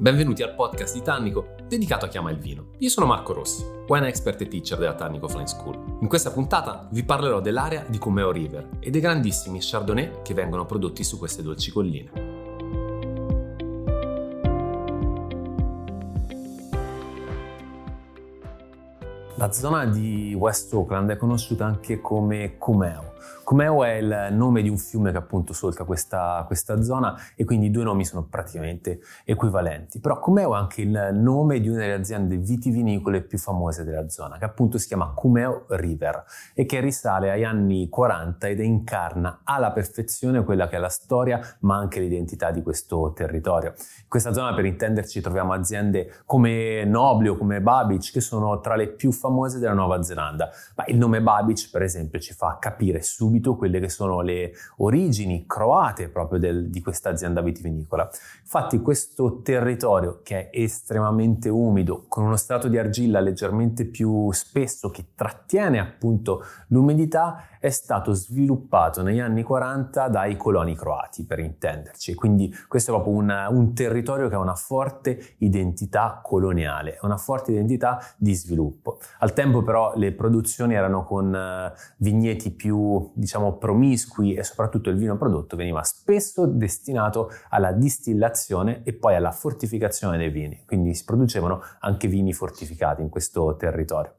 Benvenuti al podcast di Tannico dedicato a chi ama il vino. Io sono Marco Rossi, wine expert e teacher della Tannico Flying School. In questa puntata vi parlerò dell'area di Cumeo River e dei grandissimi Chardonnay che vengono prodotti su queste dolci colline. La zona di West Oakland è conosciuta anche come Cumeo Cumeo è il nome di un fiume che appunto solca questa, questa zona e quindi i due nomi sono praticamente equivalenti. Però Cumeo è anche il nome di una delle aziende vitivinicole più famose della zona, che appunto si chiama Cumeo River e che risale agli anni 40 ed incarna alla perfezione quella che è la storia ma anche l'identità di questo territorio. In questa zona per intenderci troviamo aziende come Nobli o come Babbage che sono tra le più famose della Nuova Zelanda, ma il nome Babbage per esempio ci fa capire subito quelle che sono le origini croate proprio del, di questa azienda vitivinicola. Infatti questo territorio che è estremamente umido, con uno strato di argilla leggermente più spesso che trattiene appunto l'umidità, è stato sviluppato negli anni 40 dai coloni croati, per intenderci. Quindi questo è proprio un, un territorio che ha una forte identità coloniale, una forte identità di sviluppo. Al tempo però le produzioni erano con uh, vigneti più, diciamo, promiscui e soprattutto il vino prodotto veniva spesso destinato alla distillazione e poi alla fortificazione dei vini. Quindi si producevano anche vini fortificati in questo territorio.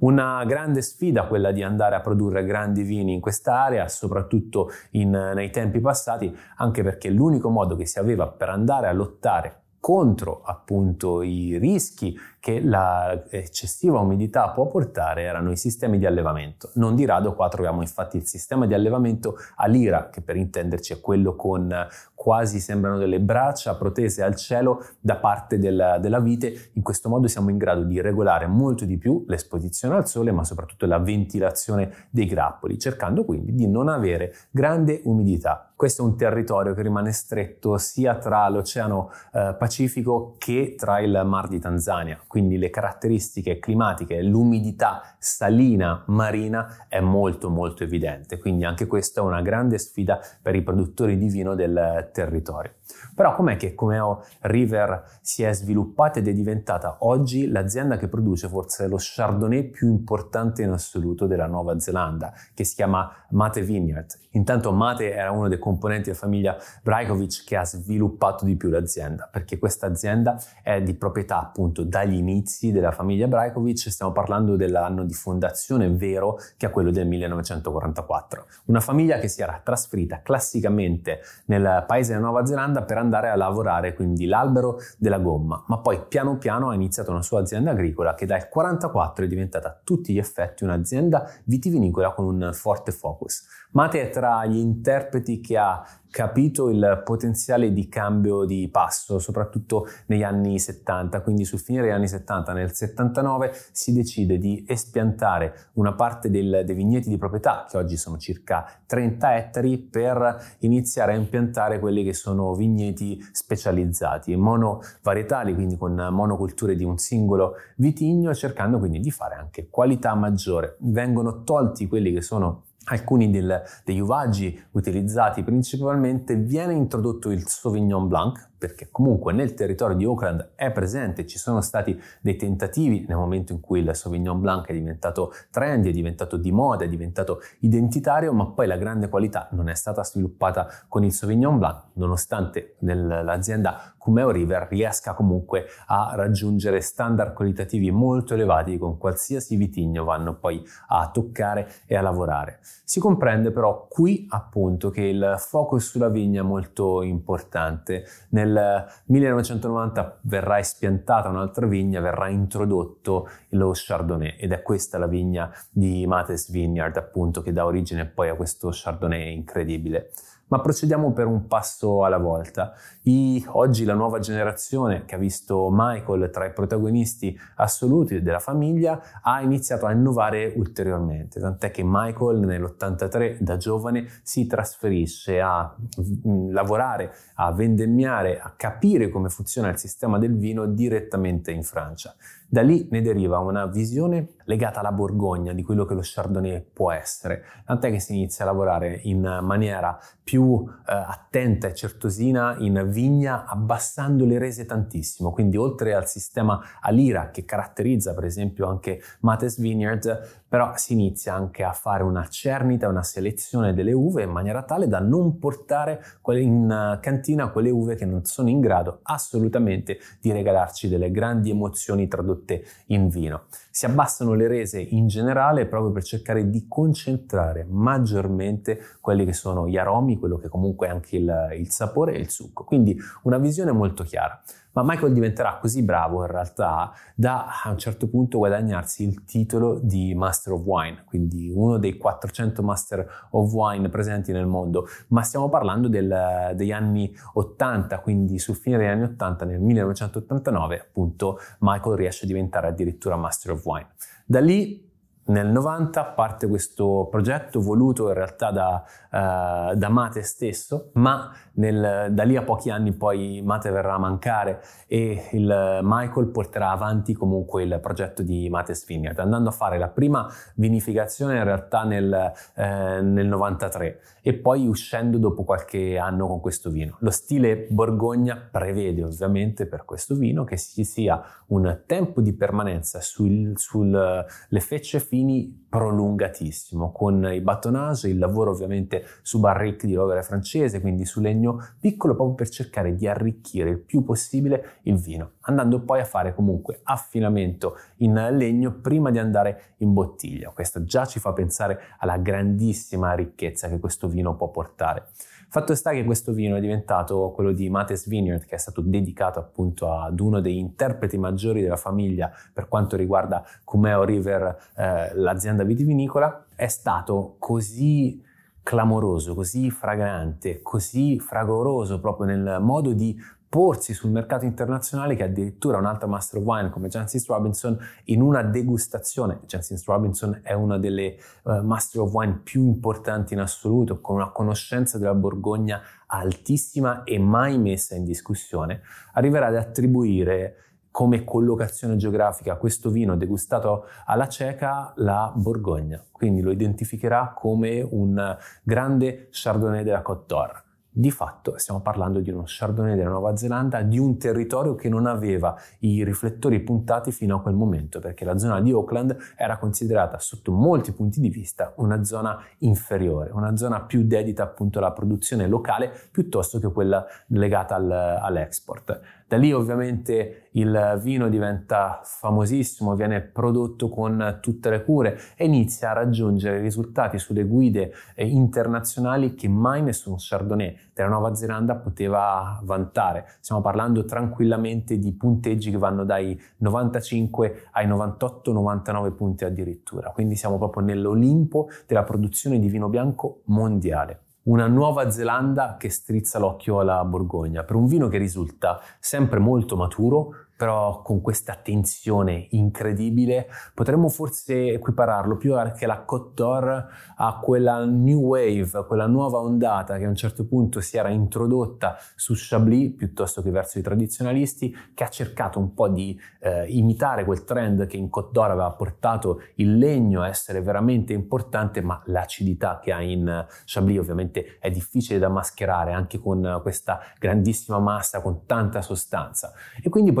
Una grande sfida quella di andare a produrre grandi vini in quest'area, soprattutto in, nei tempi passati, anche perché l'unico modo che si aveva per andare a lottare contro appunto i rischi che l'eccessiva umidità può portare erano i sistemi di allevamento. Non di rado qua troviamo infatti il sistema di allevamento a lira, che per intenderci è quello con quasi sembrano delle braccia protese al cielo da parte della, della vite. In questo modo siamo in grado di regolare molto di più l'esposizione al sole, ma soprattutto la ventilazione dei grappoli, cercando quindi di non avere grande umidità. Questo è un territorio che rimane stretto sia tra l'Oceano eh, Pacifico che tra il Mar di Tanzania, quindi le caratteristiche climatiche, l'umidità salina marina è molto molto evidente, quindi anche questa è una grande sfida per i produttori di vino del territorio. Però com'è che Comeo River si è sviluppata ed è diventata oggi l'azienda che produce forse lo Chardonnay più importante in assoluto della Nuova Zelanda, che si chiama Mate Vineyard. Intanto Mate era uno dei componenti della famiglia Brajkovic che ha sviluppato di più l'azienda, perché questa azienda è di proprietà appunto dagli inizi della famiglia Brajkovic, stiamo parlando dell'anno di fondazione vero che è quello del 1944. Una famiglia che si era trasferita classicamente nel paese della Nuova Zelanda per andare a lavorare quindi l'albero della gomma, ma poi piano piano ha iniziato una sua azienda agricola che dal 1944 è diventata a tutti gli effetti un'azienda vitivinicola con un forte focus. Mate è tra gli interpreti che ha capito il potenziale di cambio di passo, soprattutto negli anni 70, quindi sul finire degli anni 70, nel 79 si decide di espiantare una parte del, dei vigneti di proprietà, che oggi sono circa 30 ettari, per iniziare a impiantare quelli che sono vigneti specializzati, monovarietali, quindi con monoculture di un singolo vitigno, cercando quindi di fare anche qualità maggiore. Vengono tolti quelli che sono alcuni del, degli uvaggi utilizzati principalmente viene introdotto il Sauvignon Blanc perché comunque nel territorio di Oakland è presente, ci sono stati dei tentativi nel momento in cui il Sauvignon Blanc è diventato trendy, è diventato di moda, è diventato identitario, ma poi la grande qualità non è stata sviluppata con il Sauvignon Blanc, nonostante l'azienda Cumeo River riesca comunque a raggiungere standard qualitativi molto elevati con qualsiasi vitigno vanno poi a toccare e a lavorare. Si comprende però qui appunto che il focus sulla vigna è molto importante nel nel 1990 verrà espiantata un'altra vigna, verrà introdotto lo Chardonnay ed è questa la vigna di Mates Vineyard appunto che dà origine poi a questo Chardonnay incredibile. Ma procediamo per un passo alla volta. I, oggi la nuova generazione che ha visto Michael tra i protagonisti assoluti della famiglia ha iniziato a innovare ulteriormente, tant'è che Michael nell'83 da giovane si trasferisce a mh, mm, lavorare, a vendemmiare, a capire come funziona il sistema del vino direttamente in Francia. Da lì ne deriva una visione legata alla Borgogna di quello che lo Chardonnay può essere, tant'è che si inizia a lavorare in maniera più eh, attenta e certosina in vigna abbassando le rese tantissimo, quindi oltre al sistema a lira che caratterizza per esempio anche Mates Vineyard, però si inizia anche a fare una cernita, una selezione delle uve in maniera tale da non portare in cantina quelle uve che non sono in grado assolutamente di regalarci delle grandi emozioni tradotte in vino. Si abbassano le rese in generale proprio per cercare di concentrare maggiormente quelli che sono gli aromi, quello che comunque è anche il, il sapore e il succo. Quindi una visione molto chiara. Ma Michael diventerà così bravo in realtà da a un certo punto guadagnarsi il titolo di Master of Wine, quindi uno dei 400 Master of Wine presenti nel mondo, ma stiamo parlando del, degli anni 80, quindi sul fine degli anni 80, nel 1989 appunto Michael riesce a diventare addirittura Master of Wine. Da lì nel 90 parte questo progetto voluto in realtà da, uh, da Mate stesso, ma nel, da lì a pochi anni poi Mate verrà a mancare e il Michael porterà avanti comunque il progetto di Mates Vineyard, andando a fare la prima vinificazione in realtà nel, eh, nel 93 e poi uscendo dopo qualche anno con questo vino. Lo stile Borgogna prevede ovviamente per questo vino che ci sia un tempo di permanenza sulle sul, fecce fini prolungatissimo, con i battonage, il lavoro ovviamente su barrique di rovere francese, quindi su legno piccolo proprio per cercare di arricchire il più possibile il vino, andando poi a fare comunque affinamento in legno prima di andare in bottiglia. Questo già ci fa pensare alla grandissima ricchezza che questo vino può portare. Fatto sta che questo vino è diventato quello di Mates Vineyard, che è stato dedicato appunto ad uno degli interpreti maggiori della famiglia per quanto riguarda Cumeo River, eh, l'azienda vitivinicola, è stato così clamoroso, così fragrante, così fragoroso proprio nel modo di porsi sul mercato internazionale che addirittura un'altra Master of Wine come Jancis Robinson in una degustazione, Jancis Robinson è una delle uh, Master of Wine più importanti in assoluto, con una conoscenza della Borgogna altissima e mai messa in discussione, arriverà ad attribuire come collocazione geografica questo vino degustato alla cieca la Borgogna, quindi lo identificherà come un grande Chardonnay della Côte d'Or. Di fatto stiamo parlando di uno Chardonnay della Nuova Zelanda, di un territorio che non aveva i riflettori puntati fino a quel momento, perché la zona di Auckland era considerata sotto molti punti di vista una zona inferiore, una zona più dedita appunto alla produzione locale piuttosto che quella legata al, all'export. Da lì ovviamente il vino diventa famosissimo, viene prodotto con tutte le cure e inizia a raggiungere risultati sulle guide eh, internazionali che mai nessun Chardonnay della Nuova Zelanda poteva vantare. Stiamo parlando tranquillamente di punteggi che vanno dai 95 ai 98-99 punti addirittura, quindi siamo proprio nell'Olimpo della produzione di vino bianco mondiale una Nuova Zelanda che strizza l'occhio alla Borgogna, per un vino che risulta sempre molto maturo, però con questa tensione incredibile potremmo forse equipararlo più anche la Côte d'Or a quella new wave, quella nuova ondata che a un certo punto si era introdotta su Chablis piuttosto che verso i tradizionalisti, che ha cercato un po' di eh, imitare quel trend che in Côte d'Or aveva portato il legno a essere veramente importante, ma l'acidità che ha in Chablis ovviamente è difficile da mascherare anche con questa grandissima massa, con tanta sostanza. E quindi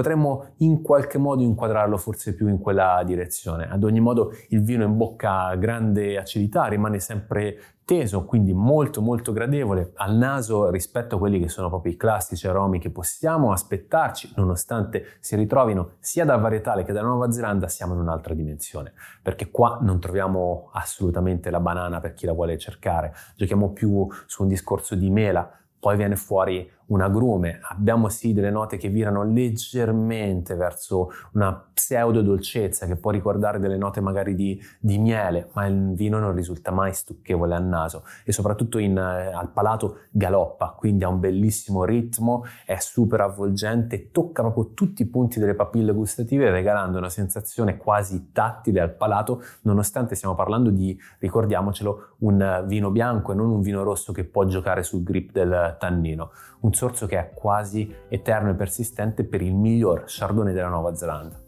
in qualche modo inquadrarlo forse più in quella direzione. Ad ogni modo il vino in bocca ha grande acidità, rimane sempre teso, quindi molto molto gradevole. Al naso rispetto a quelli che sono proprio i classici aromi che possiamo aspettarci, nonostante si ritrovino sia dal varietale che dalla Nuova Zelanda, siamo in un'altra dimensione, perché qua non troviamo assolutamente la banana per chi la vuole cercare, giochiamo più su un discorso di mela, poi viene fuori un agrume, abbiamo sì delle note che virano leggermente verso una pseudo dolcezza che può ricordare delle note magari di, di miele, ma il vino non risulta mai stucchevole al naso. E soprattutto in, eh, al palato galoppa, quindi ha un bellissimo ritmo, è super avvolgente, tocca proprio tutti i punti delle papille gustative regalando una sensazione quasi tattile al palato, nonostante stiamo parlando di, ricordiamocelo, un vino bianco e non un vino rosso che può giocare sul grip del tannino. Un sorso che è quasi eterno e persistente per il miglior Chardonnay della Nuova Zelanda.